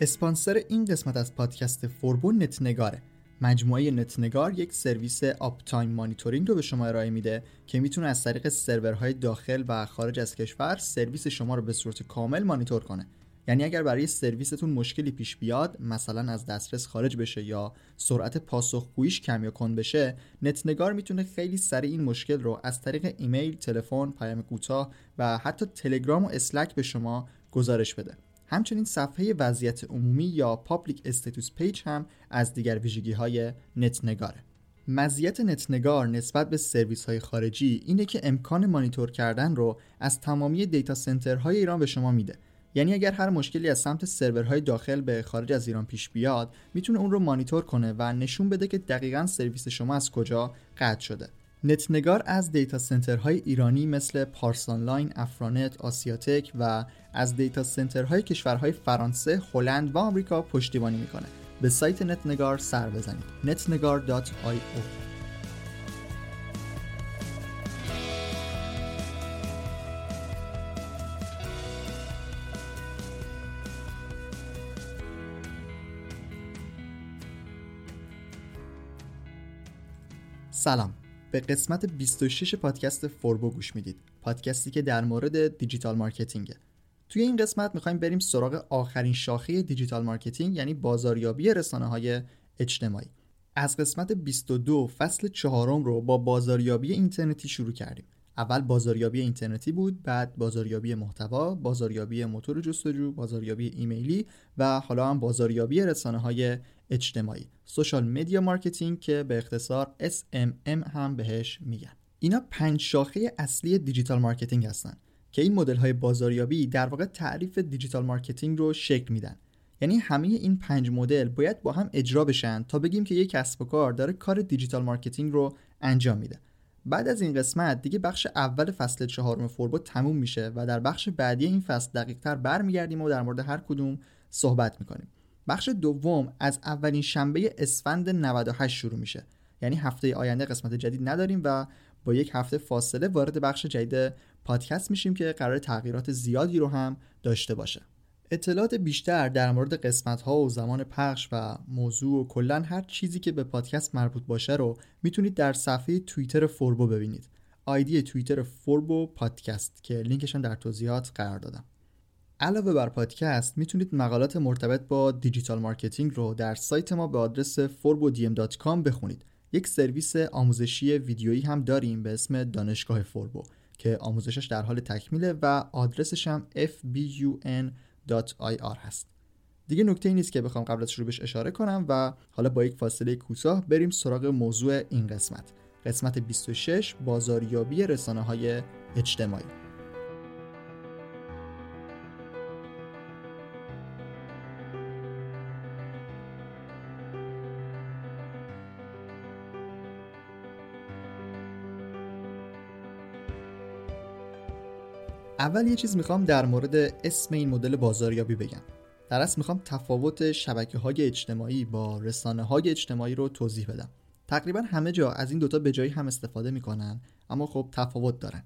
اسپانسر این قسمت از پادکست فوربو نتنگاره مجموعه نتنگار یک سرویس uptime monitoring رو به شما ارائه میده که می‌تونه از طریق سرورهای داخل و خارج از کشور سرویس شما رو به صورت کامل مانیتور کنه. یعنی اگر برای سرویستون مشکلی پیش بیاد مثلا از دسترس خارج بشه یا سرعت پاسخگوییش کم یا کند بشه نتنگار می‌تونه خیلی سریع این مشکل رو از طریق ایمیل، تلفن، پیام کوتاه و حتی تلگرام و Slack به شما گزارش بده. همچنین صفحه وضعیت عمومی یا public status page هم از دیگر ویژگی های نت نگاره مزیت نتنگار نسبت به سرویس های خارجی اینه که امکان مانیتور کردن رو از تمامی data center های ایران به شما میده. یعنی اگر هر مشکلی از سمت سرورهای داخل به خارج از ایران پیش بیاد می‌تونه اون رو مانیتور کنه و نشون بده که دقیقا سرویس شما از کجا قطع شده. نتنگار از دیتا سنترهای ایرانی مثل پارسانلاین، افرانت، آسیاتک و از دیتا سنترهای کشورهای فرانسه، هلند و آمریکا پشتیبانی می‌کنه. به سایت نتنگار سر بزنید. netnegar.io سلام به قسمت 26 پادکست فوربو گوش می‌دید. پادکستی که در مورد digital marketing ه. توی این قسمت می‌خوایم بریم سراغ آخرین شاخه digital marketing یعنی بازاریابی رسانه های اجتماعی. از قسمت 22 فصل چهارم رو با بازاریابی اینترنتی شروع کردیم. اول بازاریابی اینترنتی بود بعد بازاریابی محتوا بازاریابی موتور جستجو بازاریابی ایمیلی و حالا هم بازاریابی رسانه های اجتماعی. social media marketing که به اختصار SMM هم بهش میگن. اینا پنج شاخه اصلی digital marketing هستن که این مدل های بازاریابی در واقع تعریف digital marketing رو شکل میدن. یعنی همه این پنج مدل باید با هم اجرا بشن تا بگیم که یک کسب و کار داره کار digital marketing رو انجام میده. بعد از این قسمت دیگه بخش اول فصل چهارم فوربو تموم میشه و در بخش بعدی این فصل دقیق تر برمیگردیم و در مورد هر کدوم صحبت می‌کنیم. بخش دوم از اولین شنبه اسفند 98 شروع میشه. یعنی هفته آینده قسمت جدید نداریم و با یک هفته فاصله وارد بخش جدید پادکست میشیم که قراره تغییرات زیادی رو هم داشته باشه. اطلاعات بیشتر در مورد قسمت ها و زمان پخش و موضوع و کلا هر چیزی که به پادکست مربوط باشه رو می‌تونید در صفحه توییتر فوربو ببینید. ID توییتر فوربو پادکست که لینکش در توضیحات قرار دادم. علاوه بر پادکست می‌تونید مقالات مرتبط با digital marketing رو در سایت ما به آدرس forbodm.com بخونید. یک سرویس آموزشی ویدیویی هم داریم به اسم دانشگاه فوربو که آموزشش در حال تکمیله و آدرسش هم fbun.ir هست. دیگه نکته ای نیست که بخوام قبل از شروع بهش اشاره کنم و حالا با یک فاصله کوتاه بریم سراغ موضوع این قسمت. قسمت 26 بازاریابی رسانه های اجتماعی. اول یه چیز می‌خوام در مورد اسم این مدل بازاریابی بگم. در اصل می‌خوام تفاوت شبکه های اجتماعی با رسانه های اجتماعی رو توضیح بدم. تقریبا همه جا از این دوتا به جای هم استفاده می‌کنن اما خب تفاوت دارن.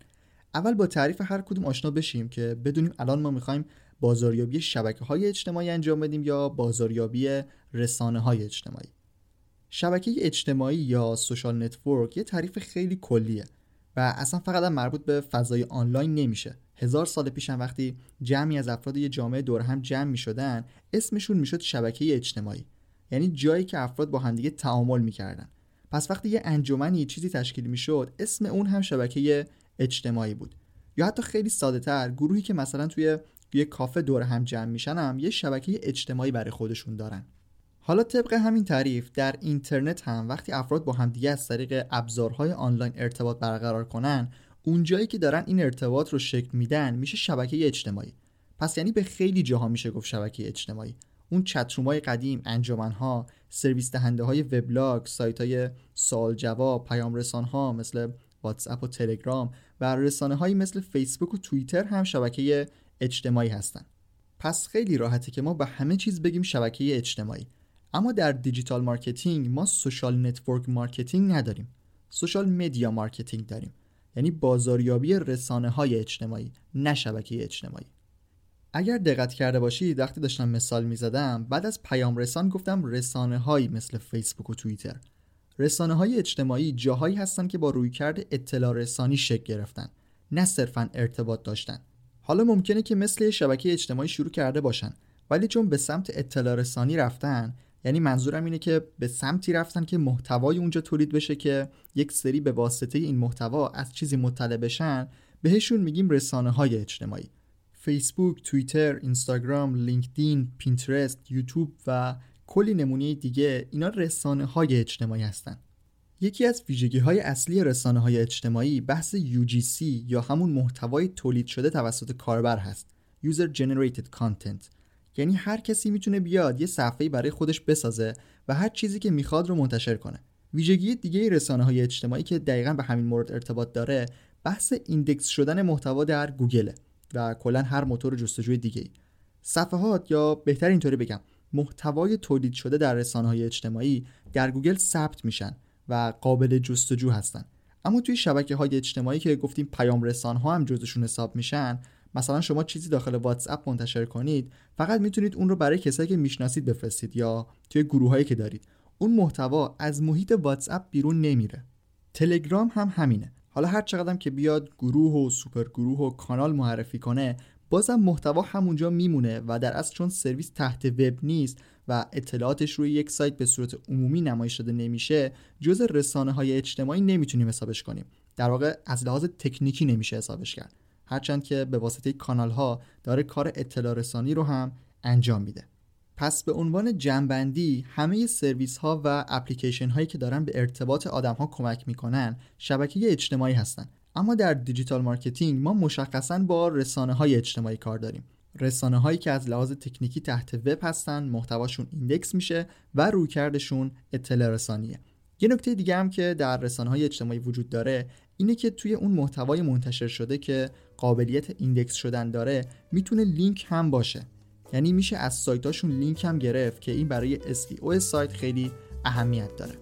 اول با تعریف هر کدوم آشنا بشیم که بدونیم الان ما می‌خوایم بازاریابی شبکه های اجتماعی انجام بدیم یا بازاریابی رسانه های اجتماعی. شبکه اجتماعی یا social network یه تعریف خیلی کلیه و اصلا فقط هم مربوط به فضای آنلاین نمیشه. هزار سال پیش هم وقتی جمعی از افراد یه جامعه دور هم جمع می شدن اسمشون می‌شد شبکه اجتماعی. یعنی جایی که افراد با همدیگه تعامل می‌کردن پس وقتی یه انجمنی چیزی تشکیل می‌شد اسم اون هم شبکه اجتماعی بود. یا حتی خیلی ساده تر گروهی که مثلا توی یه کافه دور هم جمع میشن هم یه شبکه اجتماعی برای خودشون دارن. حالا طبق همین تعریف در اینترنت هم وقتی افراد با همدیگه از طریق ابزارهای آنلاین ارتباط برقرار کنن اونجایی که دارن این ارتباط رو شکل میدن میشه شبکه اجتماعی. پس یعنی به خیلی جاها میشه گفت شبکه اجتماعی. اون chat room های قدیم انجمنها سرویس دهنده های وبلاگ سایت های سوال جواب پیام رسان ها مثل واتس اپ و تلگرام و رسانه هایی مثل فیسبوک و توییتر هم شبکه اجتماعی هستن. پس خیلی راحته که ما به همه چیز بگیم شبکه اجتماعی. اما در digital marketing ما social network marketing نداریم. social media marketing داریم. یعنی بازاریابی رسانه های اجتماعی نه شبکه اجتماعی. اگر دقت کرده باشید وقتی داشتم مثال می زدم بعد از پیام رسان گفتم رسانه هایی مثل فیسبوک و توییتر. رسانه های اجتماعی جاهایی هستند که با رویکرد اطلاع رسانی شکل گرفتن نه صرفا ارتباط داشتن. حالا ممکنه که مثل شبکه اجتماعی شروع کرده باشن ولی چون به سمت اطلاع رسانی رفتن یعنی منظورم اینه که به سمتی رفتن که محتوای اونجا تولید بشه که یک سری به واسطه این محتوا از چیزی مطلع بشن بهشون میگیم رسانه های اجتماعی. فیسبوک، توییتر، اینستاگرام، لینکدین، پینترست، یوتیوب و کلی نمونه دیگه اینا رسانه های اجتماعی هستن. یکی از ویژگی های اصلی رسانه های اجتماعی بحث UGC یا همون محتوای تولید شده توسط کاربر هست User Generated Content. یعنی هر کسی می‌تونه بیاد یه صفحه‌ای برای خودش بسازه و هر چیزی که می‌خواد رو منتشر کنه. ویژگی دیگه رسانه های اجتماعی که دقیقا به همین مورد ارتباط داره بحث index شدن محتوا در گوگل و کلا هر موتور جستجوی دیگه صفحات یا بهتر اینطوری بگم محتوای تولید شده در رسانه های اجتماعی در گوگل ثبت میشن و قابل جستجو هستن. اما توی شبکه های اجتماعی که گفتیم پیام رسان ها هم جزشون حساب میشن مثلا شما چیزی داخل واتس اپ منتشر کنید فقط می‌تونید اون رو برای کسایی که می‌شناسید بفرستید یا توی گروهایی که دارید. اون محتوا از محیط واتس اپ بیرون نمیره. تلگرام هم همینه. حالا هر چقدرم که بیاد گروه و سوپر گروه و کانال معرفی کنه بازم محتوا همونجا میمونه و در اصل چون سرویس تحت وب نیست و اطلاعاتش روی یک سایت به صورت عمومی نمایش داده نمیشه جز رسانه های اجتماعی نمی‌تونیم حسابش کنیم. در واقع از لحاظ تکنیکی نمیشه حسابش کرد. هرچند که به واسطه کانال ها داره کار اطلاع رسانی رو هم انجام میده. پس به عنوان جمع‌بندی همه سرویس ها و اپلیکیشن هایی که دارن به ارتباط آدم ها کمک می‌کنن شبکه اجتماعی هستن. اما در digital marketing ما مشخصا با رسانه های اجتماعی کار داریم. رسانه هایی که از لحاظ تکنیکی تحت وب هستن محتواشون index میشه و رویکردشون اطلاع رسانیه. یه نکته دیگه هم که در رسانه های اجتماعی وجود داره اینه که توی اون محتوای منتشر شده که قابلیت index شدن داره می‌تونه لینک هم باشه. یعنی میشه از سایتاشون لینک هم گرفت که این برای SEO سایت خیلی اهمیت داره.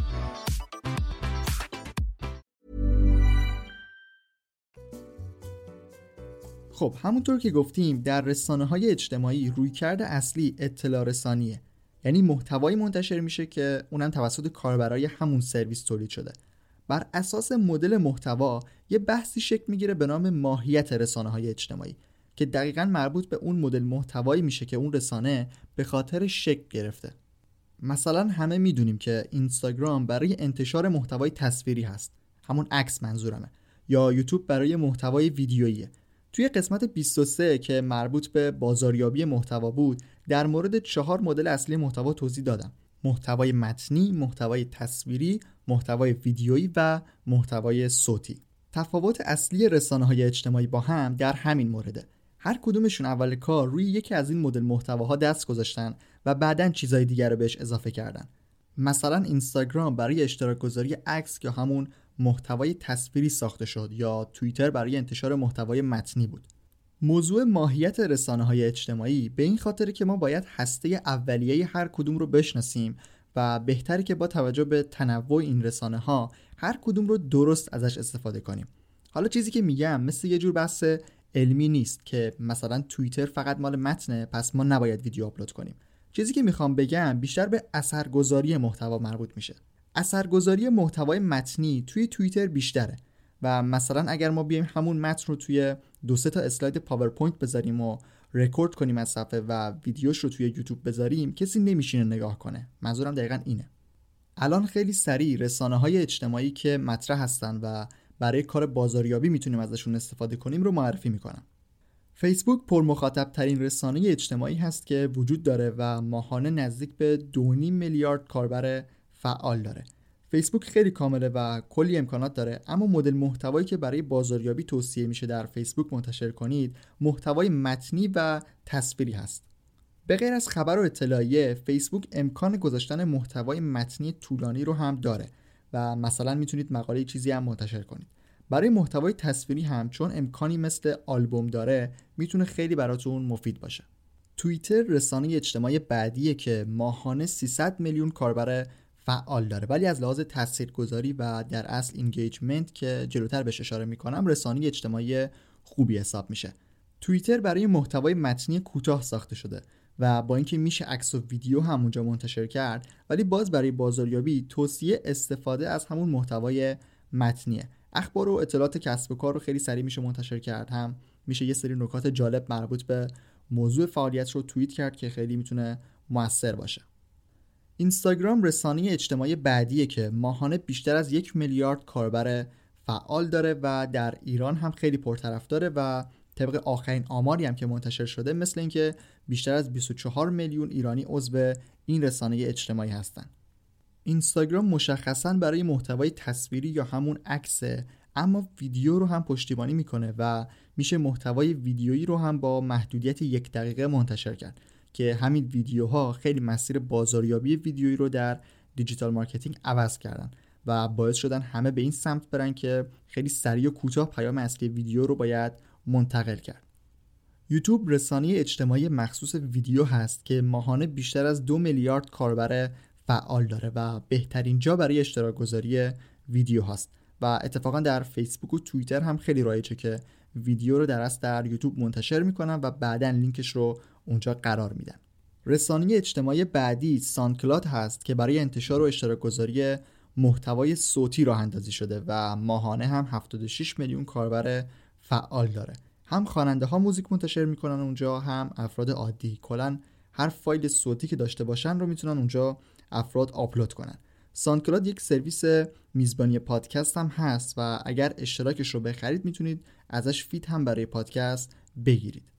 خب همونطور که گفتیم در رسانه های اجتماعی رویکرد اصلی اطلاع رسانیه. یعنی محتوایی منتشر میشه که اونم توسط کاربرای همون سرویس تولید شده. بر اساس مدل محتوا یه بحثی شکل می‌گیره به نام ماهیت رسانه های اجتماعی که دقیقا مربوط به اون مدل محتوایی میشه که اون رسانه به خاطر شکل گرفته. مثلا همه می‌دونیم که اینستاگرام برای انتشار محتوای تصویری هست. همون عکس منظورمه. یا یوتیوب برای محتوای ویدیویی توی قسمت 23 که مربوط به بازاریابی محتوا بود در مورد چهار مدل اصلی محتوا توضیح دادم محتوای متنی، محتوای تصویری، محتوای ویدیویی و محتوای صوتی. تفاوت اصلی رسانه های اجتماعی با هم در همین مورده. هر کدومشون اول کار روی یکی از این مدل محتواها دست گذاشتن و بعدا چیزای دیگر رو بهش اضافه کردن. مثلا اینستاگرام برای اشتراک گذاری عکس یا همون محتوای تصویری ساخته شد یا توییتر برای انتشار محتوای متنی بود. موضوع ماهیت رسانه های اجتماعی به این خاطر که ما باید هسته اولیه هر کدوم رو بشناسیم و بهتره که با توجه به تنوع این رسانه ها هر کدوم رو درست ازش استفاده کنیم. حالا چیزی که میگم مثل یه جور بحث علمی نیست که مثلا توییتر فقط مال متنه پس ما نباید ویدیو آپلود کنیم. چیزی که می‌خوام بگم بیشتر به اثرگذاری محتوا مربوط میشه. اثرگذاری محتوای متنی توی توییتر بیشتره و مثلا اگر ما بیایم همون متن رو توی دو سه تا اسلاید پاورپوینت بذاریم و رکورد کنیم از صفحه و ویدیوش رو توی یوتیوب بذاریم کسی نمیشینه نگاه کنه. منظورم دقیقا اینه. الان خیلی سریع رسانه های اجتماعی که مطرح هستن و برای کار بازاریابی می‌تونیم ازشون استفاده کنیم رو معرفی می‌کنم فیسبوک پر مخاطب ترین رسانه اجتماعی هست که وجود داره و ماهانه نزدیک به 2.5 میلیارد کاربر فعال داره. فیسبوک خیلی کامله و کلی امکانات داره اما مدل محتوایی که برای بازاریابی توصیه میشه در فیسبوک منتشر کنید محتوای متنی و تصویری هست. به غیر از خبر و اطلاعیه فیسبوک امکان گذاشتن محتوای متنی طولانی رو هم داره و مثلا می‌تونید مقاله چیزی هم منتشر کنید. برای محتوای تصویری هم چون امکانی مثل آلبوم داره می‌تونه خیلی براتون مفید باشه. توییتر رسانه اجتماعی بعدیه که ماهانه 300 میلیون کاربر فعال داره. ولی از لحاظ تاثیرگذاری و در اصل engagement که جلوتر بهش اشاره می‌کنم رسانه اجتماعی خوبی حساب میشه. توییتر برای محتوای متنی کوتاه ساخته شده و با اینکه میشه عکس و ویدیو هم اونجا منتشر کرد ولی باز برای بازاریابی توصیه استفاده از همون محتوای متنیه. اخبار و اطلاعات کسب و کار رو خیلی سریع میشه منتشر کرد. هم میشه یه سری نکات جالب مربوط به موضوع فعالیت رو توییت کرد که خیلی می‌تونه موثر باشه. اینستاگرام رسانه اجتماعی بعدیه که ماهانه بیشتر از یک میلیارد کاربر فعال داره و در ایران هم خیلی پرطرفداره و طبق آخرین آماری هم که منتشر شده مثل اینکه بیشتر از 24 میلیون ایرانی عضو این رسانه اجتماعی هستند. اینستاگرام مشخصا برای محتوای تصویری یا همون عکسه اما ویدیو رو هم پشتیبانی می‌کنه و میشه محتوای ویدیویی رو هم با محدودیت یک دقیقه منتشر کرد که همین ویدیوها خیلی مسیر بازاریابی ویدیویی رو در digital marketing عوض کردن و باعث شدن همه به این سمت برن که خیلی سریع و کوتاه پیام اصلی ویدیو رو باید منتقل کرد. یوتیوب رسانه اجتماعی مخصوص ویدیو هست که ماهانه بیشتر از دو میلیارد کاربر فعال داره و بهترین جا برای اشتراک گذاری ویدیو هست و اتفاقا در فیسبوک و توییتر هم خیلی رایجه که ویدیو رو در در یوتیوب منتشر می‌کنن و بعدا لینکش رو اونجا قرار میدن. رسانه اجتماعی بعدی سانکلاد هست که برای انتشار و اشتراک گذاری محتوای صوتی راه اندازی شده و ماهانه هم 76 میلیون کاربر فعال داره. هم خواننده ها موزیک منتشر می‌کنن اونجا هم افراد عادی. کلا هر فایل صوتی که داشته باشن رو می‌تونن اونجا افراد آپلود کنن. سانکلاد یک سرویس میزبانی پادکست هم هست و اگر اشتراکش رو بخرید می‌تونید ازش feed هم برای پادکست بگیرید.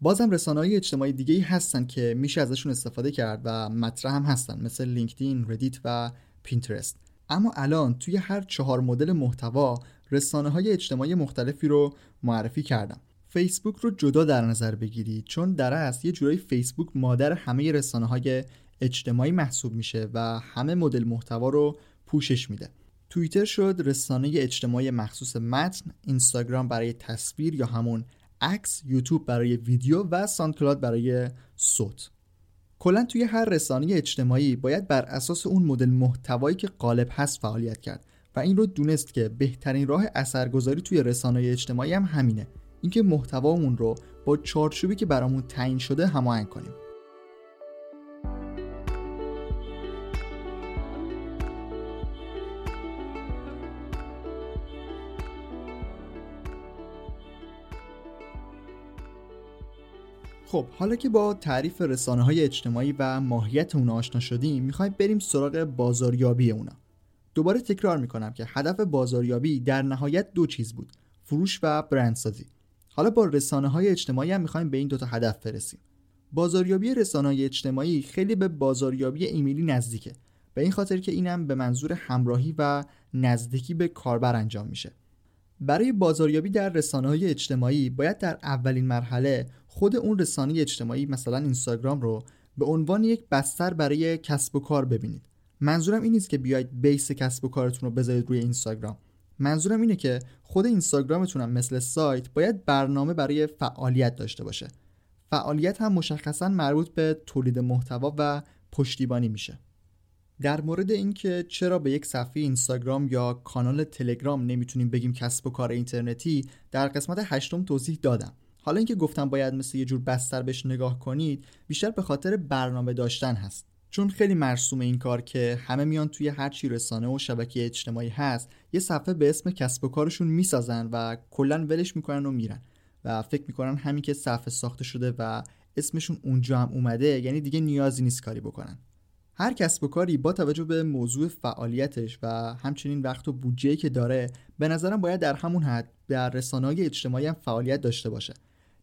بازم رسانه های اجتماعی دیگه ای هستن که میشه ازشون استفاده کرد و مطرح هم هستن مثل لینکدین، ردیت و پینترست. اما الان توی هر چهار مدل محتوا رسانه های اجتماعی مختلفی رو معرفی کردم. فیسبوک رو جدا در نظر بگیرید چون در اصل یه جورایی فیسبوک مادر همه رسانه های اجتماعی محسوب میشه و همه مدل محتوا رو پوشش میده. توییتر شد رسانه اجتماعی مخصوص متن، اینستاگرام برای تصویر یا همون عکس، یوتیوب برای ویدیو و سانکلاد برای صوت. کلا توی هر رسانه اجتماعی باید بر اساس اون مدل محتوایی که غالب هست فعالیت کرد و این رو دونست که بهترین راه اثرگذاری توی رسانه اجتماعی هم همینه اینکه محتوامون رو با چارچوبی که برامون تعیین شده هماهنگ کنیم خب حالا که با تعریف رسانه های اجتماعی و ماهیت اونا آشنا شدیم می‌خوایم بریم سراغ بازاریابی اونا. دوباره تکرار می‌کنم که هدف بازاریابی در نهایت دو چیز بود فروش و برندسازی. حالا با رسانه های اجتماعی هم می‌خوایم به این دوتا هدف برسیم. بازاریابی رسانه های اجتماعی خیلی به بازاریابی ایمیلی نزدیکه. به این خاطر که اینم به منظور همراهی و نزدیکی به کاربر انجام میشه. برای بازاریابی در رسانه های اجتماعی باید در اولین مرحله خود اون رسانه اجتماعی مثلا اینستاگرام رو به عنوان یک بستر برای کسب و کار ببینید. منظورم این نیست که بیاید بیس کسب و کارتون رو بذارید روی اینستاگرام. منظورم اینه که خود اینستاگرامتون هم مثل سایت باید برنامه برای فعالیت داشته باشه. فعالیت هم مشخصا مربوط به تولید محتوا و پشتیبانی میشه. در مورد اینکه چرا به یک صفحه اینستاگرام یا کانال تلگرام نمی‌تونیم بگیم کسب و کار اینترنتی در قسمت هشتم توضیح دادم. حالا اینکه گفتم باید مثل یه جور بستر بهش نگاه کنید بیشتر به خاطر برنامه داشتن هست. چون خیلی مرسوم این کار که همه میان توی هر چی رسانه و شبکه اجتماعی هست یه صفحه به اسم کسب و کارشون می‌سازن و کلا ولش می‌کنن و میرن. و فکر می‌کنن همین که صفحه ساخته شده و اسمشون اونجا هم اومده یعنی دیگه نیازی نیست کاری بکنن. هر کسب و کاری با توجه به موضوع فعالیتش و همچنین وقت و بودجه‌ای که داره به نظرم باید در همون حد در رسانه‌های اجتماعی هم فعالیت داشته باشه.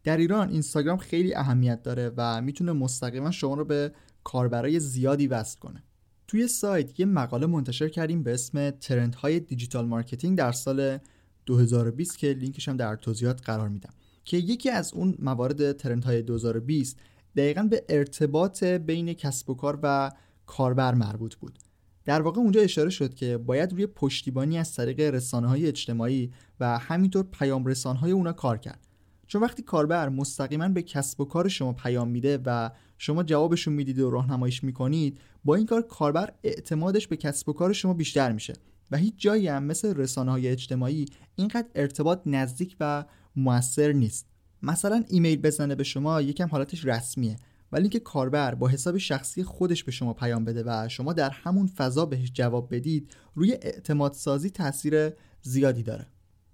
در ایران اینستاگرام خیلی اهمیت داره و می‌تونه مستقیما شما رو به کاربرای زیادی وصل کنه. توی سایت یه مقاله منتشر کردیم به اسم trend های digital marketing در سال 2020 که لینکش هم در توضیحات قرار میدم. که یکی از اون موارد trend های 2020 دقیقا به ارتباط بین کسب و کار و کاربر مربوط بود. در واقع اونجا اشاره شد که باید روی پشتیبانی از طریق رسانه های اجتماعی و همینطور پیام رسان های اونا کار کرد. چون وقتی کاربر مستقیما به کسب و کار شما پیام میده و شما جوابشون می‌دید و راهنماییش می‌کنید با این کار کاربر اعتمادش به کسب و کار شما بیشتر میشه و هیچ جایی هم مثل رسانه های اجتماعی اینقدر ارتباط نزدیک و موثر نیست. مثلا ایمیل بزنه به شما یکم حالتش رسمیه. ولی اینکه کاربر با حساب شخصی خودش به شما پیام بده و شما در همون فضا بهش جواب بدید روی اعتماد سازی تاثیر زیادی داره.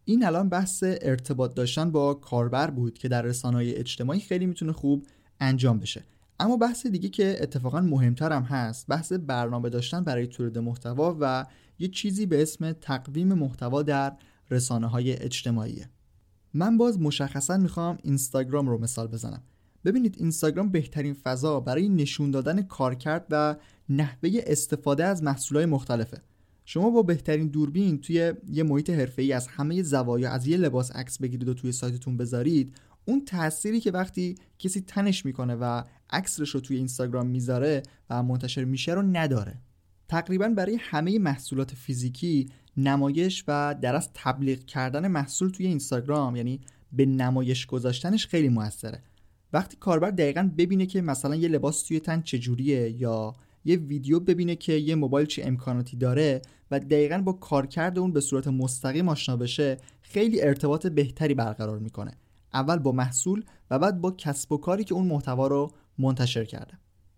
این الان بحث ارتباط داشتن با کاربر بود که در رسانه‌های اجتماعی خیلی می‌تونه خوب انجام بشه. اما بحث دیگه که اتفاقا مهمتر هم هست بحث برنامه داشتن برای تولید محتوا و یه چیزی به اسم تقویم محتوا در رسانه های اجتماعی من باز مشخصا می‌خوام اینستاگرام رو مثال بزنم. ببینید اینستاگرام بهترین فضا برای نشون دادن کارکرد و نحوه استفاده از محصولات مختلفه. شما با بهترین دوربین توی یه محیط حرفه‌ای از همه زوایا از یه لباس عکس بگیرید و توی سایتتون بذارید اون تأثیری که وقتی کسی تنش می‌کنه و عکسش رو توی اینستاگرام می‌ذاره و منتشر میشه رو نداره. تقریبا برای همه محصولات فیزیکی نمایش و در از تبلیغ کردن محصول توی اینستاگرام یعنی به نمایش گذاشتنش خیلی موثره. وقتی کاربر دقیقا ببینه که مثلا یه لباس توی تن چجوریه یا یه ویدیو ببینه که یه موبایل چه امکاناتی داره و دقیقا با کارکرد اون به صورت مستقیم آشنا بشه خیلی ارتباط بهتری برقرار می‌کنه. اول با محصول و بعد با کسب و کاری که اون محتوا رو منتشر کرده.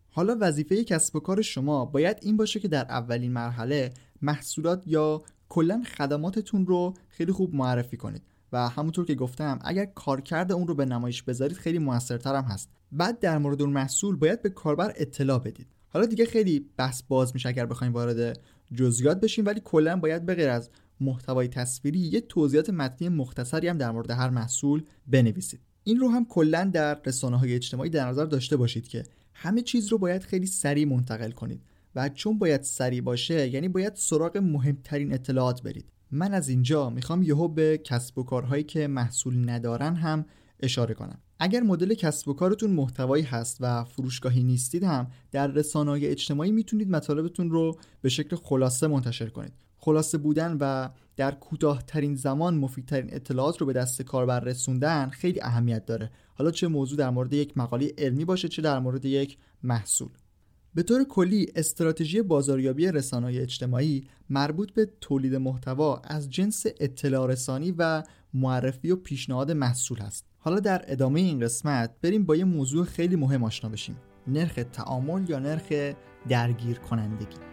حالا وظیفه کسب و کار شما باید این باشه که در اولین مرحله محصولات یا کلا خدماتتون رو خیلی خوب معرفی کنید. و همونطور که گفتم اگر کارکرد اون رو به نمایش بذارید خیلی موثرتر هم هست. بعد در مورد اون محصول باید به کاربر اطلاع بدید. حالا دیگه خیلی بحث باز میشه اگر بخوایم وارد جزئیات بشیم ولی کلا باید به غیر از محتوای تصویری یه توضیحات متنی مختصری هم در مورد هر محصول بنویسید. این رو هم کلا در رسانه های اجتماعی در نظر داشته باشید که همه چیز رو باید خیلی سریع منتقل کنید. و چون باید سریع باشه یعنی باید سراغ مهمترین اطلاعات برید. من از اینجا می‌خوام یهو به کسب و کارهایی که محصول ندارن هم اشاره کنم. اگر مدل کسب و کارتون محتوایی هست و فروشگاهی نیستید هم در رسانه‌های اجتماعی می‌تونید مطالبتون رو به شکل خلاصه منتشر کنید. خلاصه بودن و در کوتاهترین زمان مفیدترین اطلاعات رو به دست کاربر رسوندن خیلی اهمیت داره. حالا چه موضوع در مورد یک مقاله علمی باشه چه در مورد یک محصول. به طور کلی استراتژی بازاریابی رسانه‌های اجتماعی مربوط به تولید محتوا از جنس اطلاع رسانی و معرفی و پیشنهاد محصول است. حالا در ادامه این قسمت بریم با یه موضوع خیلی مهم آشنا بشیم. نرخ تعامل یا نرخ درگیر کنندگی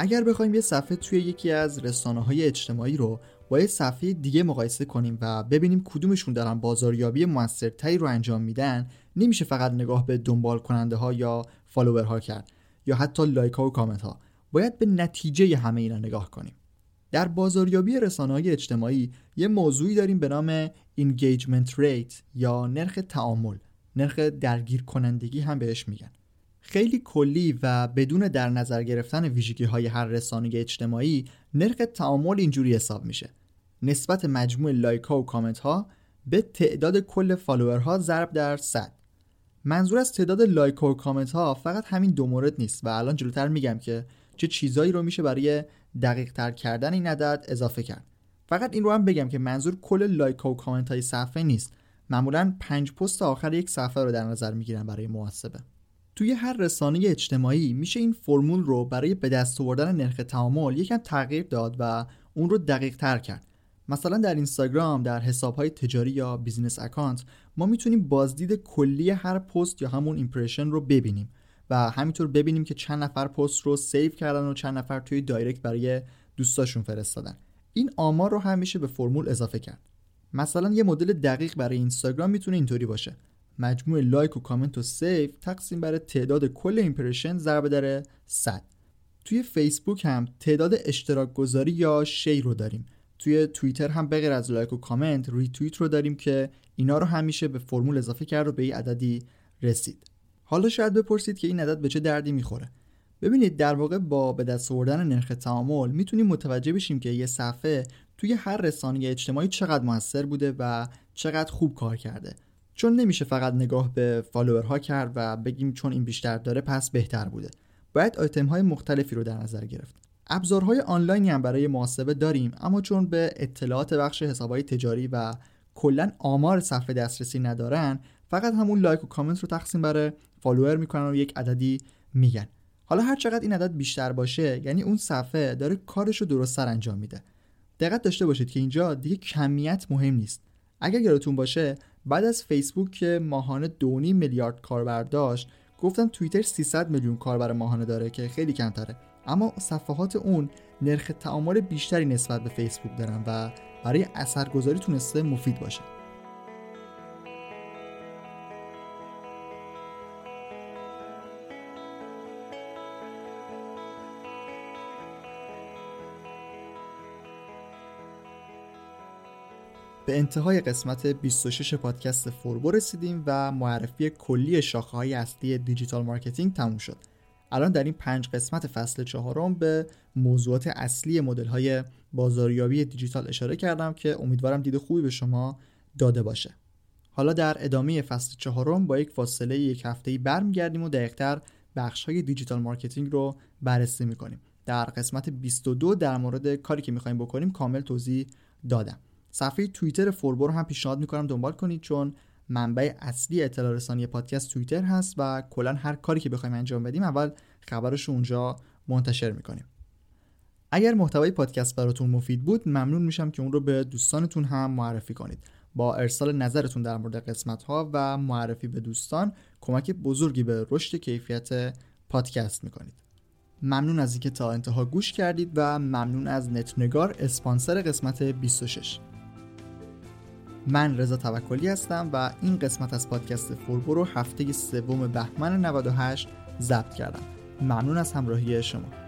اگر بخوایم یه صفحه توی یکی از رسانه های اجتماعی رو با یه صفحه دیگه مقایسه کنیم و ببینیم کدومشون دارن بازاریابی موثرتری رو انجام میدن نمیشه فقط نگاه به دنبال کننده ها یا فالوورها کرد یا حتی لایک ها و کامنت ها باید به نتیجه همه اینا نگاه کنیم. در بازاریابی رسانه های اجتماعی یه موضوعی داریم به نام engagement rate یا نرخ تعامل. نرخ درگیر کنندگی هم بهش میگن. خیلی کلی و بدون در نظر گرفتن ویژگی های هر رسانه اجتماعی نرخ تعامل اینجوری حساب میشه. نسبت مجموع like ها و کامنت ها به تعداد کل follower ها ضرب در 100 منظور از تعداد like و کامنت ها فقط همین دو مورد نیست و الان جلوتر میگم که چه چیزایی رو میشه برای دقیق تر کردن این عدد اضافه کرد. فقط این رو هم بگم که منظور کل like و کامنت های صفحه نیست. معمولا پنج پست آخر یک صفحه رو در نظر می‌گیرن برای محاسبه. توی هر رسانه اجتماعی میشه این فرمول رو برای به دست آوردن نرخ تعامل یکم تغییر داد و اون رو دقیق تر کرد. مثلا در اینستاگرام در حساب های تجاری یا business account ما می‌تونیم بازدید کلی هر پست یا همون impression رو ببینیم و همینطور ببینیم که چند نفر پست رو save کردن و چند نفر توی direct برای دوستاشون فرستادن. این آمار رو هم میشه به فرمول اضافه کرد. مثلا یه مدل دقیق برای اینستاگرام می‌تونه اینطوری باشه. مجموع like و کامنت و save تقسیم بر تعداد کل impression ضرب در 100 توی فیسبوک هم تعداد اشتراک گذاری یا share رو داریم. توی توییتر هم بغیر از like و comment retweet رو داریم که اینا رو همیشه به فرمول اضافه کرد و به این عددی رسید. حالا شاید بپرسید که این عدد به چه دردی می‌خوره. ببینید در واقع با به دست آوردن نرخ تعامل می‌تونیم متوجه بشیم که یه صفحه توی هر رسانه اجتماعی چقدر موثر بوده و چقدر خوب کار کرده. چون نمیشه فقط نگاه به فالوورها کرد و بگیم چون این بیشتر داره پس بهتر بوده. باید آیتم های مختلفی رو در نظر گرفت. ابزارهای آنلاینی هم برای محاسبه داریم اما چون به اطلاعات بخش حسابهای تجاری و کلا آمار صفحه دسترسی ندارن فقط همون like و کامنت رو تقسیم بر follower می‌کنن و یک عددی میگن. حالا هر چقدر این عدد بیشتر باشه یعنی اون صفحه داره کارش رو درستتر انجام میده. دقت داشته باشید که اینجا دیگه کمیت مهم نیست. اگر یادتون باشه بعد از فیسبوک که ماهانه 2.5 میلیارد کاربر داشت گفتم توییتر 300 میلیون کاربر ماهانه داره که خیلی کمتره. اما صفحات اون نرخ تعامل بیشتری نسبت به فیسبوک دارن و برای اثرگذاری تونسته مفید باشه. به انتهای قسمت 26 پادکست فوربو رسیدیم و معرفی کلی شاخه های اصلی digital marketing تموم شد. الان در این پنج قسمت فصل چهارم به موضوعات اصلی مدل های بازاریابی دیجیتال اشاره کردم که امیدوارم دید خوبی به شما داده باشه. حالا در ادامه فصل چهارم با یک فاصله یک هفته‌ای برمیگردیم و دقیقتر بخش های digital marketing رو بررسی می‌کنیم. در قسمت 22 در مورد کاری که می‌خوایم بکنیم کامل توضیح دادم. صفحه توییتر فوربو رو هم پیشنهاد می‌کنم دنبال کنید چون منبع اصلی اطلاع رسانی پادکست توییتر هست و کلا هر کاری که بخوایم انجام بدیم اول خبرش اونجا منتشر می‌کنیم. اگر محتوای پادکست براتون مفید بود ممنون میشم که اون رو به دوستانتون هم معرفی کنید. با ارسال نظرتون در مورد قسمت ها و معرفی به دوستان کمک بزرگی به رشد کیفیت پادکست می‌کنید. ممنون از اینکه تا انتها گوش کردید و ممنون از نتنگار اسپانسر قسمت 26 من رضا توکلی هستم و این قسمت از پادکست فوربو رو هفته سوم بهمن 98 ضبط کردم. ممنون از همراهی شما.